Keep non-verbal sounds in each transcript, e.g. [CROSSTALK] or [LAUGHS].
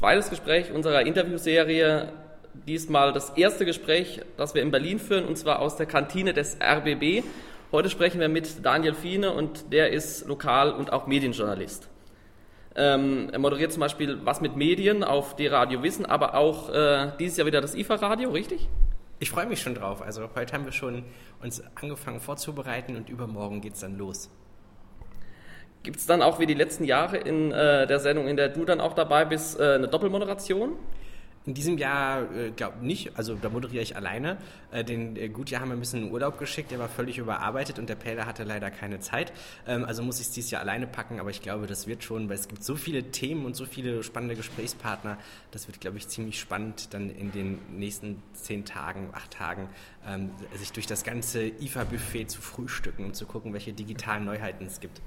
zweites Gespräch unserer Interviewserie. Diesmal das erste Gespräch, das wir in Berlin führen, und zwar aus der Kantine des RBB. Heute sprechen wir mit Daniel Fiene und der ist Lokal- und auch Medienjournalist. Ähm, er moderiert zum Beispiel Was mit Medien auf D-Radio Wissen, aber auch äh, dieses Jahr wieder das IFA-Radio, richtig? Ich freue mich schon drauf. Also heute haben wir schon uns angefangen vorzubereiten und übermorgen geht es dann los. Gibt es dann auch wie die letzten Jahre in äh, der Sendung, in der du dann auch dabei bist, äh, eine Doppelmoderation? In diesem Jahr äh, glaube nicht, also da moderiere ich alleine. Äh, den äh, Gutjahr haben wir ein bisschen in Urlaub geschickt, der war völlig überarbeitet und der Peter hatte leider keine Zeit. Ähm, also muss ich es dieses Jahr alleine packen, aber ich glaube, das wird schon, weil es gibt so viele Themen und so viele spannende Gesprächspartner. Das wird, glaube ich, ziemlich spannend, dann in den nächsten zehn Tagen, acht Tagen, ähm, sich durch das ganze IFA-Buffet zu frühstücken und zu gucken, welche digitalen Neuheiten es gibt.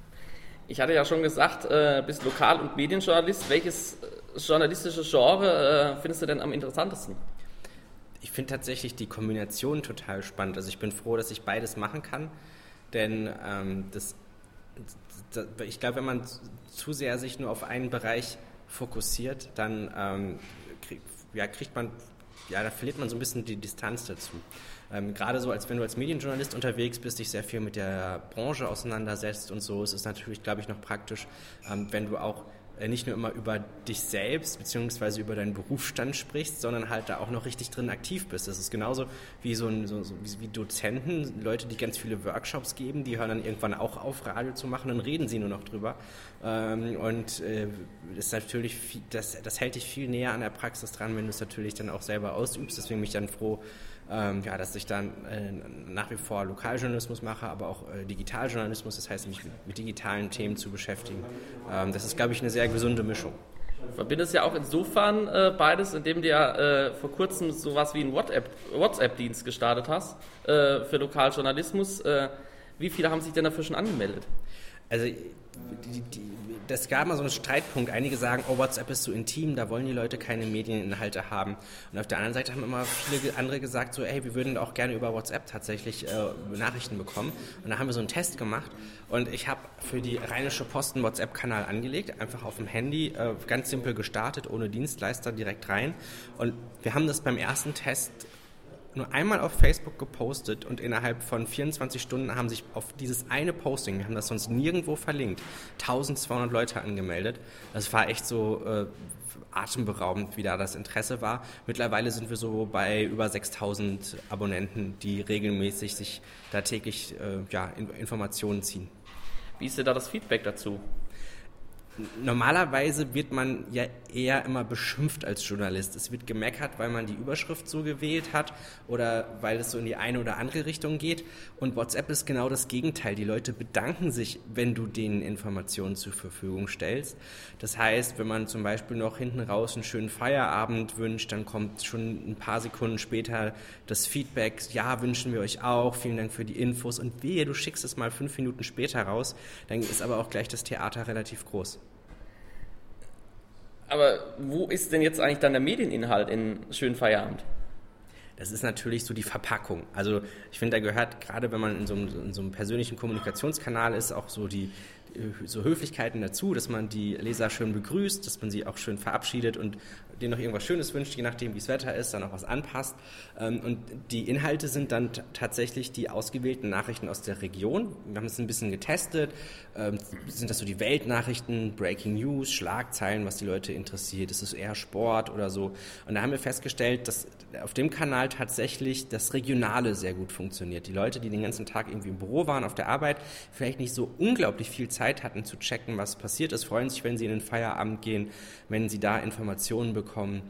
Ich hatte ja schon gesagt, äh, bist Lokal- und Medienjournalist. Welches äh, journalistische Genre äh, findest du denn am interessantesten? Ich finde tatsächlich die Kombination total spannend. Also ich bin froh, dass ich beides machen kann, denn ähm, das, das, ich glaube, wenn man zu sehr sich nur auf einen Bereich fokussiert, dann ähm, krieg, ja, kriegt man, ja, da verliert man so ein bisschen die Distanz dazu. Ähm, gerade so, als wenn du als Medienjournalist unterwegs bist, dich sehr viel mit der Branche auseinandersetzt und so, ist es natürlich, glaube ich, noch praktisch, ähm, wenn du auch äh, nicht nur immer über dich selbst bzw. über deinen Berufsstand sprichst, sondern halt da auch noch richtig drin aktiv bist. Das ist genauso wie so, ein, so, so wie Dozenten, Leute, die ganz viele Workshops geben, die hören dann irgendwann auch auf, Radio zu machen, dann reden sie nur noch drüber. Ähm, und äh, das, natürlich viel, das, das hält dich viel näher an der Praxis dran, wenn du es natürlich dann auch selber ausübst. Deswegen bin ich dann froh, ähm, ja, dass ich dann äh, nach wie vor Lokaljournalismus mache, aber auch äh, Digitaljournalismus, das heißt, mich mit, digitalen Themen zu beschäftigen. Ähm, das ist, glaube ich, eine sehr gesunde Mischung. Du verbindest ja auch insofern äh, beides, indem du ja äh, vor kurzem sowas wie einen WhatsApp-Dienst gestartet hast äh, für Lokaljournalismus. Äh, wie viele haben sich denn dafür schon angemeldet? Also die, die, das gab mal so einen Streitpunkt. Einige sagen, oh, WhatsApp ist so intim, da wollen die Leute keine Medieninhalte haben. Und auf der anderen Seite haben immer viele andere gesagt, so, hey, wir würden auch gerne über WhatsApp tatsächlich äh, Nachrichten bekommen. Und da haben wir so einen Test gemacht. Und ich habe für die Rheinische Post einen WhatsApp-Kanal angelegt, einfach auf dem Handy, äh, ganz simpel gestartet, ohne Dienstleister direkt rein. Und wir haben das beim ersten Test nur einmal auf Facebook gepostet und innerhalb von 24 Stunden haben sich auf dieses eine Posting, wir haben das sonst nirgendwo verlinkt, 1200 Leute angemeldet. Das war echt so äh, atemberaubend, wie da das Interesse war. Mittlerweile sind wir so bei über 6000 Abonnenten, die regelmäßig sich da täglich äh, ja, Informationen ziehen. Wie ist denn da das Feedback dazu? Normalerweise wird man ja eher immer beschimpft als Journalist. Es wird gemeckert, weil man die Überschrift so gewählt hat oder weil es so in die eine oder andere Richtung geht. Und WhatsApp ist genau das Gegenteil. Die Leute bedanken sich, wenn du denen Informationen zur Verfügung stellst. Das heißt, wenn man zum Beispiel noch hinten raus einen schönen Feierabend wünscht, dann kommt schon ein paar Sekunden später das Feedback, ja, wünschen wir euch auch, vielen Dank für die Infos. Und wehe, du schickst es mal fünf Minuten später raus, dann ist aber auch gleich das Theater relativ groß. Aber wo ist denn jetzt eigentlich dann der Medieninhalt in Schönen Feierabend? Das ist natürlich so die Verpackung. Also ich finde, da gehört gerade, wenn man in so, einem, in so einem persönlichen Kommunikationskanal ist, auch so die, so Höflichkeiten dazu, dass man die Leser schön begrüßt, dass man sie auch schön verabschiedet und denen noch irgendwas Schönes wünscht, je nachdem, wie das Wetter ist, dann auch was anpasst. Ähm, und die Inhalte sind dann tatsächlich die ausgewählten Nachrichten aus der Region. Wir haben es ein bisschen getestet. Ähm, sind das so die Weltnachrichten, Breaking News, Schlagzeilen, was die Leute interessiert? Ist es eher Sport oder so? Und da haben wir festgestellt, dass auf dem Kanal tatsächlich das Regionale sehr gut funktioniert. Die Leute, die den ganzen Tag irgendwie im Büro waren, auf der Arbeit, vielleicht nicht so unglaublich viel Zeit hatten zu checken, was passiert ist, freuen sich, wenn sie in den Feierabend gehen, wenn sie da Informationen bekommen,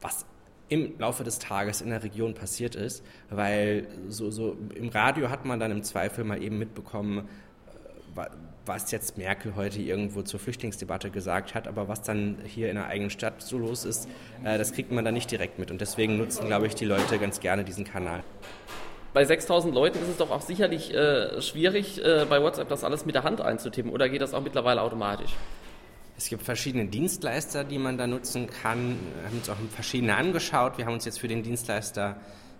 was im Laufe des Tages in der Region passiert ist, weil so, so im Radio hat man dann im Zweifel mal eben mitbekommen, äh, was jetzt Merkel heute irgendwo zur Flüchtlingsdebatte gesagt hat, aber was dann hier in der eigenen Stadt so los ist, äh, das kriegt man dann nicht direkt mit. Und deswegen nutzen, glaube ich, die Leute ganz gerne diesen Kanal. Bei 6000 Leuten ist es doch auch sicherlich äh, schwierig, äh, bei WhatsApp das alles mit der Hand einzutippen. Oder geht das auch mittlerweile automatisch? Es gibt verschiedene Dienstleister, die man da nutzen kann. Wir haben uns auch verschiedene angeschaut. Wir haben uns jetzt für den Dienstleister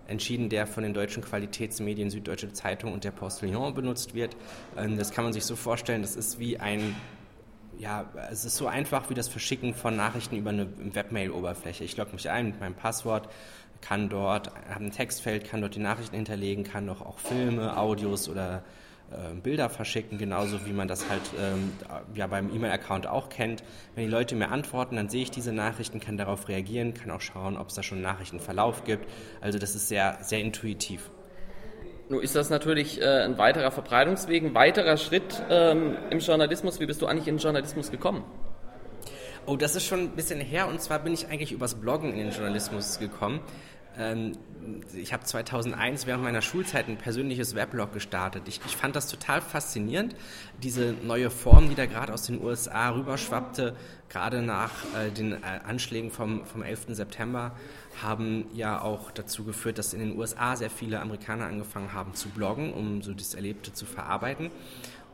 entschieden, der von den deutschen Qualitätsmedien Süddeutsche Zeitung und der Postillon benutzt wird. Ähm, das kann man sich so vorstellen, das ist wie ein ja, es ist so einfach wie das Verschicken von Nachrichten über eine Webmail-Oberfläche. Ich logge mich ein mit meinem Passwort, kann dort, ein Textfeld, kann dort die Nachrichten hinterlegen, kann doch auch Filme, Audios oder äh, Bilder verschicken, genauso wie man das halt ähm, ja beim E-Mail-Account auch kennt. Wenn die Leute mir antworten, dann sehe ich diese Nachrichten, kann darauf reagieren, kann auch schauen, ob es da schon einen Nachrichtenverlauf gibt. Also das ist sehr, sehr intuitiv. Nun ist das natürlich äh, ein weiterer Verbreitungsweg, ein weiterer Schritt ähm, im Journalismus. Wie bist du eigentlich in den Journalismus gekommen? Oh, das ist schon ein bisschen her und zwar bin ich eigentlich übers Bloggen in den Journalismus gekommen. Ähm, ich habe 2001 während meiner Schulzeit ein persönliches Weblog gestartet. Ich, ich fand das total faszinierend, diese neue Form, die da gerade aus den USA rüberschwappte, gerade nach äh, den äh, Anschlägen vom, vom 11. September, haben ja auch dazu geführt, dass in den USA sehr viele Amerikaner angefangen haben zu bloggen, um so das Erlebte zu verarbeiten.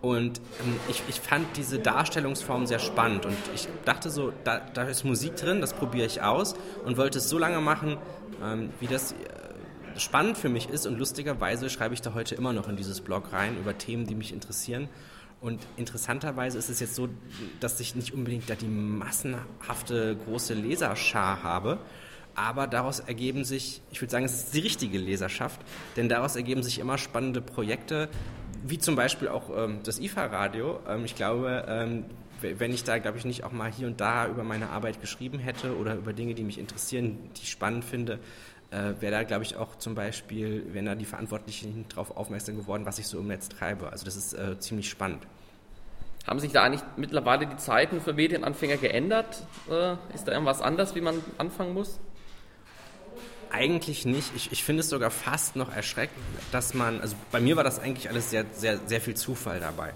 Und ähm, ich, ich fand diese Darstellungsform sehr spannend. Und ich dachte so, da, da ist Musik drin, das probiere ich aus und wollte es so lange machen, ähm, wie das äh, spannend für mich ist. Und lustigerweise schreibe ich da heute immer noch in dieses Blog rein über Themen, die mich interessieren. Und interessanterweise ist es jetzt so, dass ich nicht unbedingt da die massenhafte große Leserschar habe, aber daraus ergeben sich, ich würde sagen, es ist die richtige Leserschaft, denn daraus ergeben sich immer spannende Projekte, wie zum Beispiel auch ähm, das IFA-Radio. Ähm, ich glaube, ähm, wenn ich da, glaube ich, nicht auch mal hier und da über meine Arbeit geschrieben hätte oder über Dinge, die mich interessieren, die ich spannend finde, äh, wäre da, glaube ich, auch zum Beispiel, wenn da die Verantwortlichen darauf aufmerksam geworden, was ich so im Netz treibe. Also das ist äh, ziemlich spannend. Haben sich da eigentlich mittlerweile die Zeiten für Medienanfänger geändert? Äh, ist da irgendwas anders, wie man anfangen muss? Eigentlich nicht. Ich, ich finde es sogar fast noch erschreckend, dass man, also bei mir war das eigentlich alles sehr, sehr, sehr viel Zufall dabei.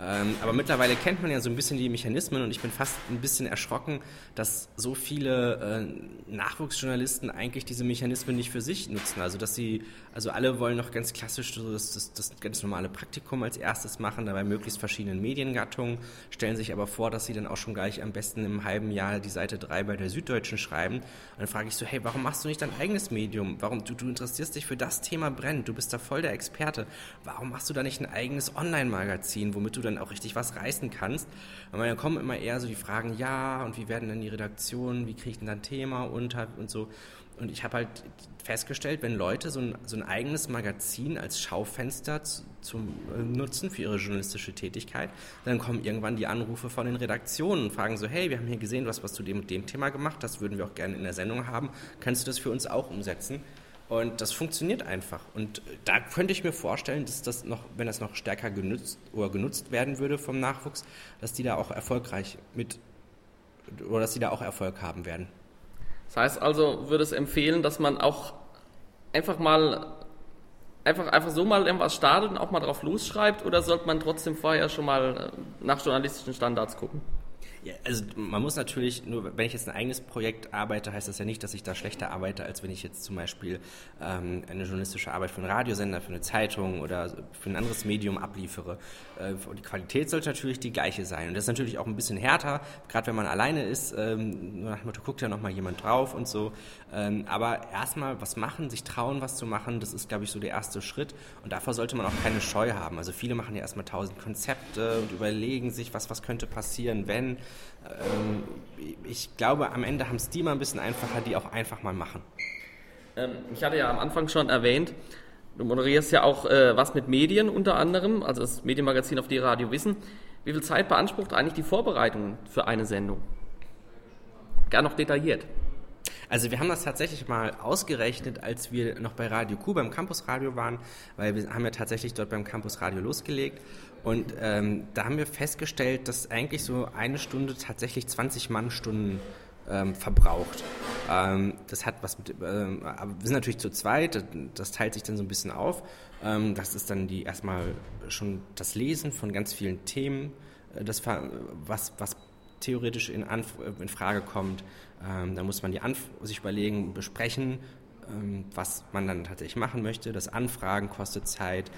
Ähm, aber mittlerweile kennt man ja so ein bisschen die Mechanismen und ich bin fast ein bisschen erschrocken, dass so viele äh, Nachwuchsjournalisten eigentlich diese Mechanismen nicht für sich nutzen. Also dass sie, also alle wollen noch ganz klassisch so das, das, das ganz normale Praktikum als erstes machen, dabei möglichst verschiedenen Mediengattungen, stellen sich aber vor, dass sie dann auch schon gleich am besten im halben Jahr die Seite 3 bei der Süddeutschen schreiben. Und dann frage ich so, hey, warum machst du nicht dein eigenes Medium? Warum du, du interessierst dich für das Thema brennt? Du bist da voll der Experte. Warum machst du da nicht ein eigenes Online-Magazin, womit du dann auch richtig was reißen kannst. Und dann kommen immer eher so die Fragen, ja, und wie werden denn die Redaktionen, wie kriege ich denn dann Thema unter und so. Und ich habe halt festgestellt, wenn Leute so ein, so ein eigenes Magazin als Schaufenster zu, zum äh, nutzen für ihre journalistische Tätigkeit, dann kommen irgendwann die Anrufe von den Redaktionen und fragen so, hey, wir haben hier gesehen, was, was du dem dem Thema gemacht hast, würden wir auch gerne in der Sendung haben, kannst du das für uns auch umsetzen? Und das funktioniert einfach. Und da könnte ich mir vorstellen, dass das noch, wenn das noch stärker genutzt oder genutzt werden würde vom Nachwuchs, dass die da auch erfolgreich mit oder dass die da auch Erfolg haben werden. Das heißt also, würde es empfehlen, dass man auch einfach mal einfach, einfach so mal irgendwas startet und auch mal drauf losschreibt oder sollte man trotzdem vorher schon mal äh, nach journalistischen Standards gucken? Ja, also man muss natürlich, nur wenn ich jetzt ein eigenes Projekt arbeite, heißt das ja nicht, dass ich da schlechter arbeite, als wenn ich jetzt zum Beispiel ähm, eine journalistische Arbeit für einen Radiosender, für eine Zeitung oder für ein anderes Medium abliefere. Äh, die Qualität sollte natürlich die gleiche sein. Und das ist natürlich auch ein bisschen härter, gerade wenn man alleine ist. Ähm, nach dem Motto, guckt ja nochmal jemand drauf und so. Ähm, aber erstmal was machen, sich trauen, was zu machen, das ist, glaube ich, so der erste Schritt. Und davor sollte man auch keine Scheu haben. Also viele machen ja erstmal tausend Konzepte und überlegen sich, was, was könnte passieren, wenn. Ähm, ich glaube, am Ende haben es die mal ein bisschen einfacher, die auch einfach mal machen. Ähm, ich hatte ja am Anfang schon erwähnt, du moderierst ja auch äh, was mit Medien unter anderem, also das Medienmagazin auf die Radio Wissen. Wie viel Zeit beansprucht eigentlich die Vorbereitung für eine Sendung? Gern noch detailliert. Also wir haben das tatsächlich mal ausgerechnet, als wir noch bei Radio Q beim Campusradio waren, weil wir haben ja tatsächlich dort beim Campusradio losgelegt und ähm, da haben wir festgestellt, dass eigentlich so eine Stunde tatsächlich 20 Mannstunden ähm, verbraucht. Ähm, das hat was mit, ähm, aber wir sind natürlich zu zweit, das teilt sich dann so ein bisschen auf. Ähm, das ist dann die erstmal schon das Lesen von ganz vielen Themen, äh, das, was, was theoretisch in, Anf in Frage kommt. Ähm, da muss man die Anf sich überlegen, besprechen, ähm, was man dann tatsächlich machen möchte. Das Anfragen kostet Zeit,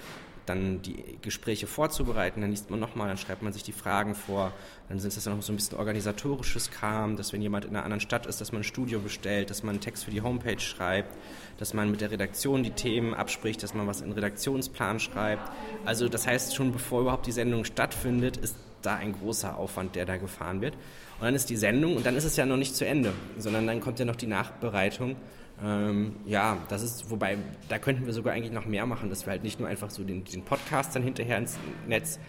dann die Gespräche vorzubereiten. Dann liest man nochmal, dann schreibt man sich die Fragen vor. Dann ist das dann noch so ein bisschen organisatorisches Kram, dass wenn jemand in einer anderen Stadt ist, dass man ein Studio bestellt, dass man einen Text für die Homepage schreibt, dass man mit der Redaktion die Themen abspricht, dass man was in den Redaktionsplan schreibt. Also das heißt, schon bevor überhaupt die Sendung stattfindet, ist da ein großer Aufwand, der da gefahren wird. Und dann ist die Sendung und dann ist es ja noch nicht zu Ende, sondern dann kommt ja noch die Nachbereitung. Ähm, ja, das ist, wobei, da könnten wir sogar eigentlich noch mehr machen, dass wir halt nicht nur einfach so den, den Podcast dann hinterher ins Netz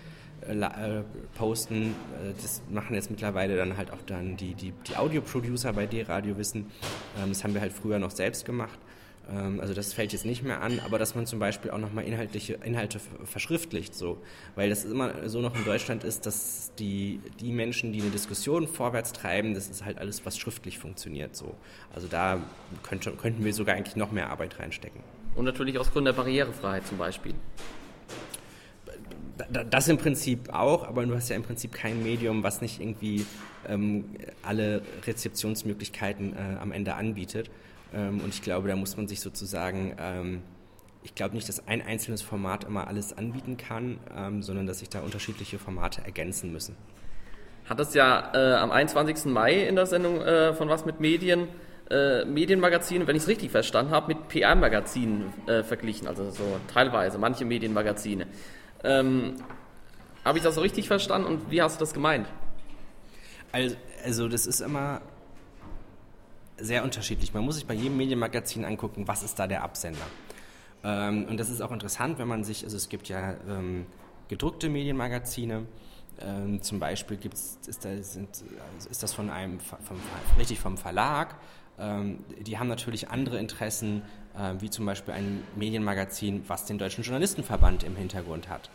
äh, äh posten. Äh, das machen jetzt mittlerweile dann halt auch dann die, die, die Audio-Producer bei D-Radio Wissen. Ähm, das haben wir halt früher noch selbst gemacht. Ähm, also das fällt jetzt nicht mehr an, aber dass man zum Beispiel auch nochmal inhaltliche Inhalte verschriftlicht, so, weil das immer so noch in Deutschland ist, dass die, die Menschen, die eine Diskussion vorwärts treiben, das ist halt alles, was schriftlich funktioniert, so. Also da könnte, könnten wir sogar eigentlich noch mehr Arbeit reinstecken. Und natürlich aus Gründen der Barrierefreiheit zum Beispiel. Das im Prinzip auch, aber du hast ja im Prinzip kein Medium, was nicht irgendwie ähm, alle Rezeptionsmöglichkeiten äh, am Ende anbietet. Ähm, und ich glaube, da muss man sich sozusagen, ähm, ich glaube nicht, dass ein einzelnes Format immer alles anbieten kann, ähm, sondern dass sich da unterschiedliche Formate ergänzen müssen. Hat es ja äh, am 21. Mai in der Sendung äh, von Was mit Medien äh, Medienmagazine, wenn ich es richtig verstanden habe, mit PR-Magazinen äh, verglichen, also so teilweise, manche Medienmagazine. Ähm, habe ich das so richtig verstanden und wie hast du das gemeint? Also, also das ist immer sehr unterschiedlich. Man muss sich bei jedem Medienmagazin angucken, was ist da der Absender. Ähm, und das ist auch interessant, wenn man sich, also es gibt ja ähm, gedruckte Medienmagazine, ähm, zum Beispiel gibt's, ist, da, sind, ist das von einem, vom, richtig vom Verlag. Ähm, die haben natürlich andere Interessen, äh, wie zum Beispiel ein Medienmagazin, was den Deutschen Journalistenverband im Hintergrund hat.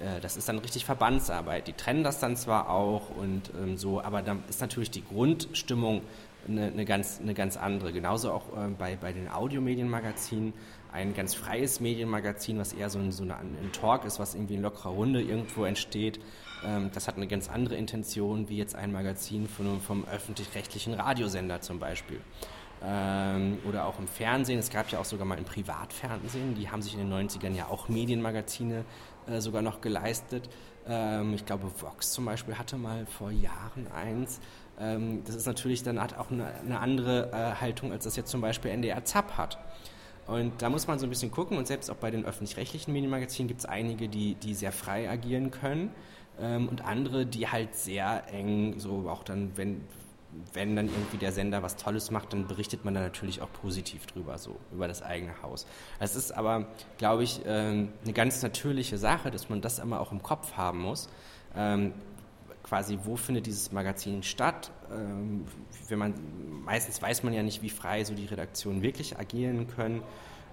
Äh, das ist dann richtig Verbandsarbeit. Die trennen das dann zwar auch und ähm, so, aber dann ist natürlich die Grundstimmung eine, eine, ganz, eine ganz andere. Genauso auch äh, bei, bei den Audiomedienmagazinen. Ein ganz freies Medienmagazin, was eher so ein, so eine, ein Talk ist, was irgendwie in lockerer Runde irgendwo entsteht. Ähm, das hat eine ganz andere Intention, wie jetzt ein Magazin von, vom öffentlich-rechtlichen Radiosender zum Beispiel. Ähm, oder auch im Fernsehen. Es gab ja auch sogar mal ein Privatfernsehen. Die haben sich in den 90ern ja auch Medienmagazine äh, sogar noch geleistet. Ähm, ich glaube, Vox zum Beispiel hatte mal vor Jahren eins. Ähm, das ist natürlich dann hat auch eine, eine andere äh, Haltung, als das jetzt zum Beispiel NDR ZAP hat. Und da muss man so ein bisschen gucken und selbst auch bei den öffentlich-rechtlichen Medienmagazinen gibt es einige, die, die sehr frei agieren können ähm, und andere, die halt sehr eng, so auch dann, wenn, wenn dann irgendwie der Sender was Tolles macht, dann berichtet man da natürlich auch positiv drüber, so über das eigene Haus. Es ist aber, glaube ich, ähm, eine ganz natürliche Sache, dass man das immer auch im Kopf haben muss. Quasi, wo findet dieses Magazin statt? Ähm, wenn man, meistens weiß man ja nicht, wie frei so die Redaktionen wirklich agieren können.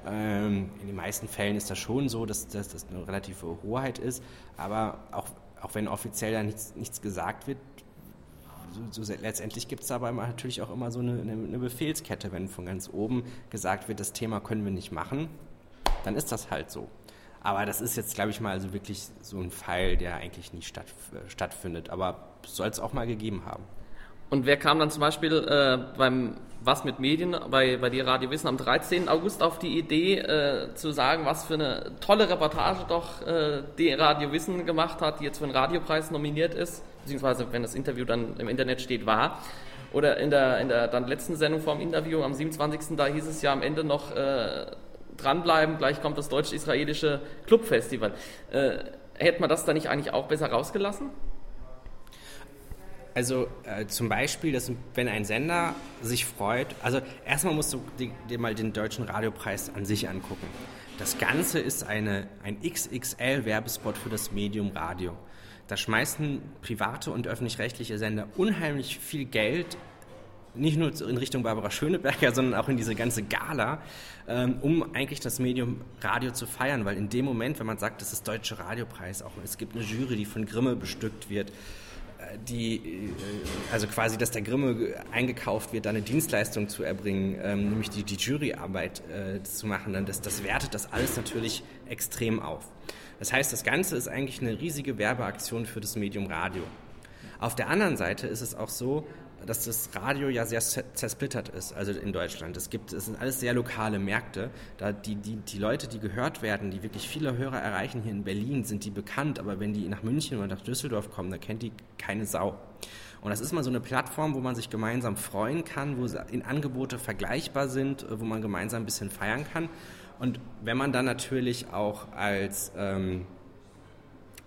Ähm, in den meisten Fällen ist das schon so, dass, dass das eine relative Hoheit ist, aber auch, auch wenn offiziell da nichts, nichts gesagt wird, so, so letztendlich gibt es aber natürlich auch immer so eine, eine, Befehlskette, wenn von ganz oben gesagt wird, das Thema können wir nicht machen, dann ist das halt so. Aber das ist jetzt, glaube ich mal, also wirklich so ein Fall, der eigentlich nie statt, äh, stattfindet. Aber soll es auch mal gegeben haben. Und wer kam dann zum Beispiel äh, beim Was mit Medien bei, bei dir Radio Wissen am 13. August auf die Idee äh, zu sagen, was für eine tolle Reportage doch äh, die Radio Wissen gemacht hat, die jetzt für den Radiopreis nominiert ist, beziehungsweise wenn das Interview dann im Internet steht, war. Oder in der, in der dann letzten Sendung vom Interview am 27. da hieß es ja am Ende noch, äh, dranbleiben, gleich kommt das deutsch-israelische Clubfestival. Äh, hätte man das da nicht eigentlich auch besser rausgelassen? Also äh, zum Beispiel, dass, wenn ein Sender sich freut, also erstmal musst du dir mal den deutschen Radiopreis an sich angucken. Das Ganze ist eine, ein XXL-Werbespot für das Medium Radio. Da schmeißen private und öffentlich-rechtliche Sender unheimlich viel Geld nicht nur in Richtung Barbara Schöneberger, sondern auch in diese ganze Gala, ähm, um eigentlich das Medium Radio zu feiern, weil in dem Moment, wenn man sagt, das ist Deutsche Radiopreis, auch es gibt eine Jury, die von Grimme bestückt wird, äh, die, äh, also quasi, dass der Grimme eingekauft wird, da eine Dienstleistung zu erbringen, ähm, nämlich die, die Juryarbeit äh, zu machen, dann das, das wertet das alles natürlich extrem auf. Das heißt, das Ganze ist eigentlich eine riesige Werbeaktion für das Medium Radio. Auf der anderen Seite ist es auch so, dass das Radio ja sehr zersplittert ist, also in Deutschland. Es gibt, es sind alles sehr lokale Märkte. Da die, die, die Leute, die gehört werden, die wirklich viele Hörer erreichen hier in Berlin, sind die bekannt, aber wenn die nach München oder nach Düsseldorf kommen, da kennt die keine Sau. Und das ist mal so eine Plattform, wo man sich gemeinsam freuen kann, wo in Angebote vergleichbar sind, wo man gemeinsam ein bisschen feiern kann. Und wenn man dann natürlich auch als, ähm,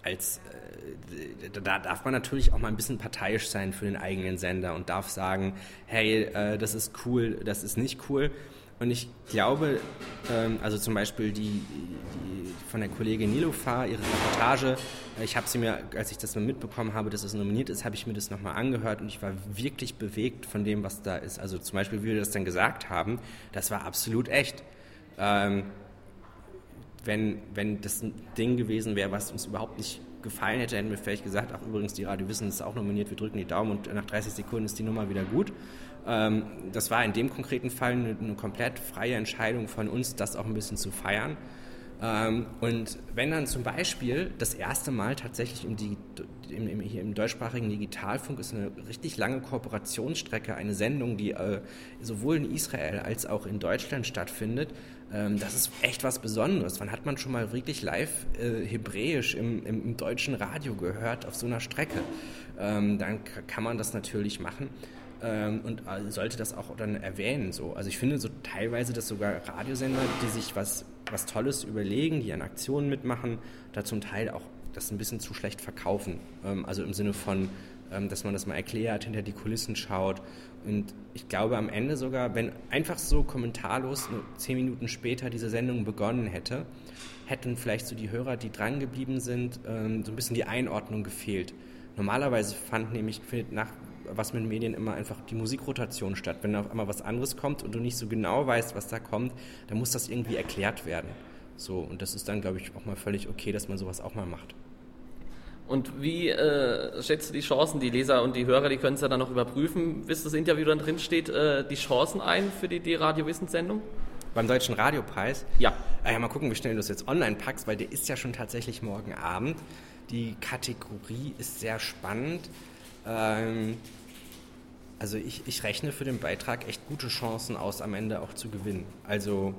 als äh, da darf man natürlich auch mal ein bisschen parteiisch sein für den eigenen Sender und darf sagen, hey, äh, das ist cool, das ist nicht cool. Und ich glaube, ähm, also zum Beispiel die, die von der Kollegin Nilofar, ihre Reportage, ich habe sie mir, als ich das mal mitbekommen habe, dass es nominiert ist, habe ich mir das nochmal angehört und ich war wirklich bewegt von dem, was da ist. Also zum Beispiel, wie wir das dann gesagt haben, das war absolut echt. Ähm, wenn, wenn das ein Ding gewesen wäre, was uns überhaupt nicht gefallen hätte, hätten wir vielleicht gesagt, ach übrigens, die Radio Wissen ist auch nominiert, wir drücken die Daumen und nach 30 Sekunden ist die Nummer wieder gut. Ähm, das war in dem konkreten Fall eine, eine, komplett freie Entscheidung von uns, das auch ein bisschen zu feiern. Ähm, und wenn dann zum Beispiel das erste Mal tatsächlich im, im, im, hier im deutschsprachigen Digitalfunk ist eine richtig lange Kooperationsstrecke, eine Sendung, die äh, sowohl in Israel als auch in Deutschland stattfindet, ähm, das ist echt was Besonderes. Wann hat man schon mal wirklich live äh, Hebräisch im, im, deutschen Radio gehört auf so einer Strecke? Ähm, dann kann man das natürlich machen ähm, und äh, sollte das auch dann erwähnen. So. Also ich finde so teilweise, dass sogar Radiosender, die sich was, was Tolles überlegen, die an Aktionen mitmachen, da zum Teil auch das ein bisschen zu schlecht verkaufen. Ähm, also im Sinne von, ähm, dass man das mal erklärt, hinter die Kulissen schaut. Und ich glaube am Ende sogar, wenn einfach so kommentarlos nur zehn Minuten später diese Sendung begonnen hätte, hätten vielleicht so die Hörer, die dran geblieben sind, ähm, so ein bisschen die Einordnung gefehlt. Normalerweise fand nämlich, findet nach was mit Medien immer einfach die Musikrotation statt. Wenn auf einmal was anderes kommt und du nicht so genau weißt, was da kommt, dann muss das irgendwie erklärt werden. So, und das ist dann, glaube ich, auch mal völlig okay, dass man sowas auch mal macht. Und wie äh, schätzt du die Chancen, die Leser und die Hörer, die können es ja dann noch überprüfen, bis das Interview dann drin steht, äh, die Chancen ein für die, die Radio-Wissenssendung? Beim Deutschen Radiopreis? Ja. Ah ja. Mal gucken, wie schnell du das jetzt online packst, weil der ist ja schon tatsächlich morgen Abend. Die Kategorie ist sehr spannend. Ähm, also ich, ich rechne für den Beitrag echt gute Chancen aus, am Ende auch zu gewinnen. Also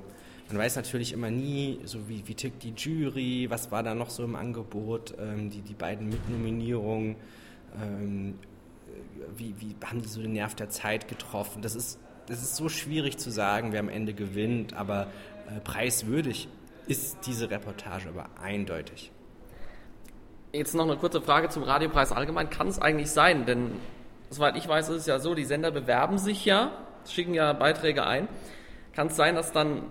man weiß natürlich immer nie, so wie, wie tickt die Jury, was war da noch so im Angebot, ähm, die, die beiden Mitnominierungen, ähm, wie, wie haben die so den Nerv der Zeit getroffen. Das ist, das ist so schwierig zu sagen, wer am Ende gewinnt, aber äh, preiswürdig ist diese Reportage aber eindeutig. Jetzt noch eine kurze Frage zum Radiopreis allgemein. Kann es eigentlich sein, denn soweit ich weiß, ist es ja so, die Sender bewerben sich ja, schicken ja Beiträge ein. Kann es sein, dass dann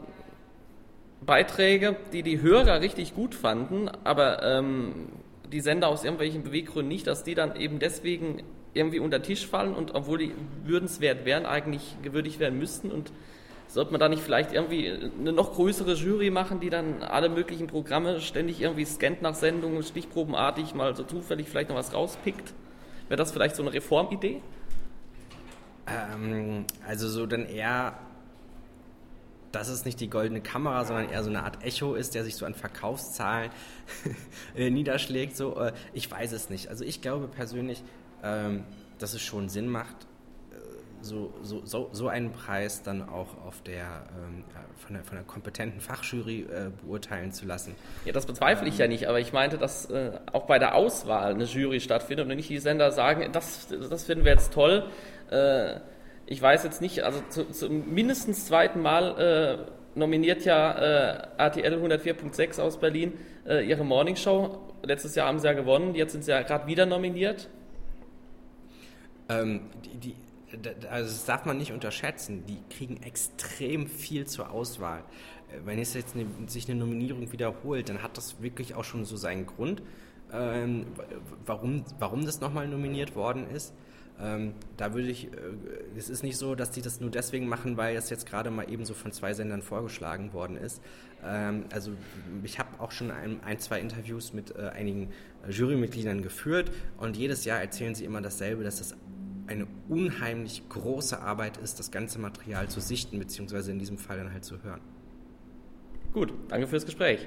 Beiträge, die die Hörer richtig gut fanden, aber ähm, die Sender aus irgendwelchen Beweggründen nicht, dass die dann eben deswegen irgendwie unter den Tisch fallen und obwohl die würdenswert wären, eigentlich gewürdigt werden müssten und sollte man da nicht vielleicht irgendwie eine noch größere Jury machen, die dann alle möglichen Programme ständig irgendwie scannt nach Sendungen, stichprobenartig mal so zufällig vielleicht noch was rauspickt? Wäre das vielleicht so eine Reformidee? Ähm, also so dann eher dass es nicht die goldene Kamera, sondern eher so eine Art Echo ist, der sich so an Verkaufszahlen [LAUGHS] äh, niederschlägt. So, äh, ich weiß es nicht. Also ich glaube persönlich, ähm, dass es schon Sinn macht, so, so, so, so einen Preis dann auch auf der, ähm, von, der von der kompetenten Fachjury äh, beurteilen zu lassen. Ja, das bezweifle ich ja nicht, aber ich meinte, dass äh, auch bei der Auswahl eine Jury stattfindet und nicht die Sender sagen, das, das finden wir jetzt toll. Äh, ich weiß jetzt nicht, also zu, zum mindestens zweiten Mal äh, nominiert ja äh, RTL 104.6 aus Berlin äh, ihre Morningshow. Letztes Jahr haben sie ja gewonnen, jetzt sind sie ja gerade wieder nominiert. Ähm, die, die, also das darf man nicht unterschätzen. Die kriegen extrem viel zur Auswahl. Äh, wenn es jetzt eine, sich eine Nominierung wiederholt, dann hat das wirklich auch schon so seinen Grund, ähm, warum, warum das nochmal nominiert worden ist. Ähm, da würde ich, äh, es ist nicht so, dass die das nur deswegen machen, weil es jetzt gerade mal eben so von zwei Sendern vorgeschlagen worden ist. Ähm, also ich habe auch schon ein, ein, zwei Interviews mit äh, einigen Jurymitgliedern geführt und jedes Jahr erzählen sie immer dasselbe, dass das eine unheimlich große Arbeit ist, das ganze Material zu sichten, beziehungsweise in diesem Fall dann halt zu hören. Gut, danke fürs Gespräch.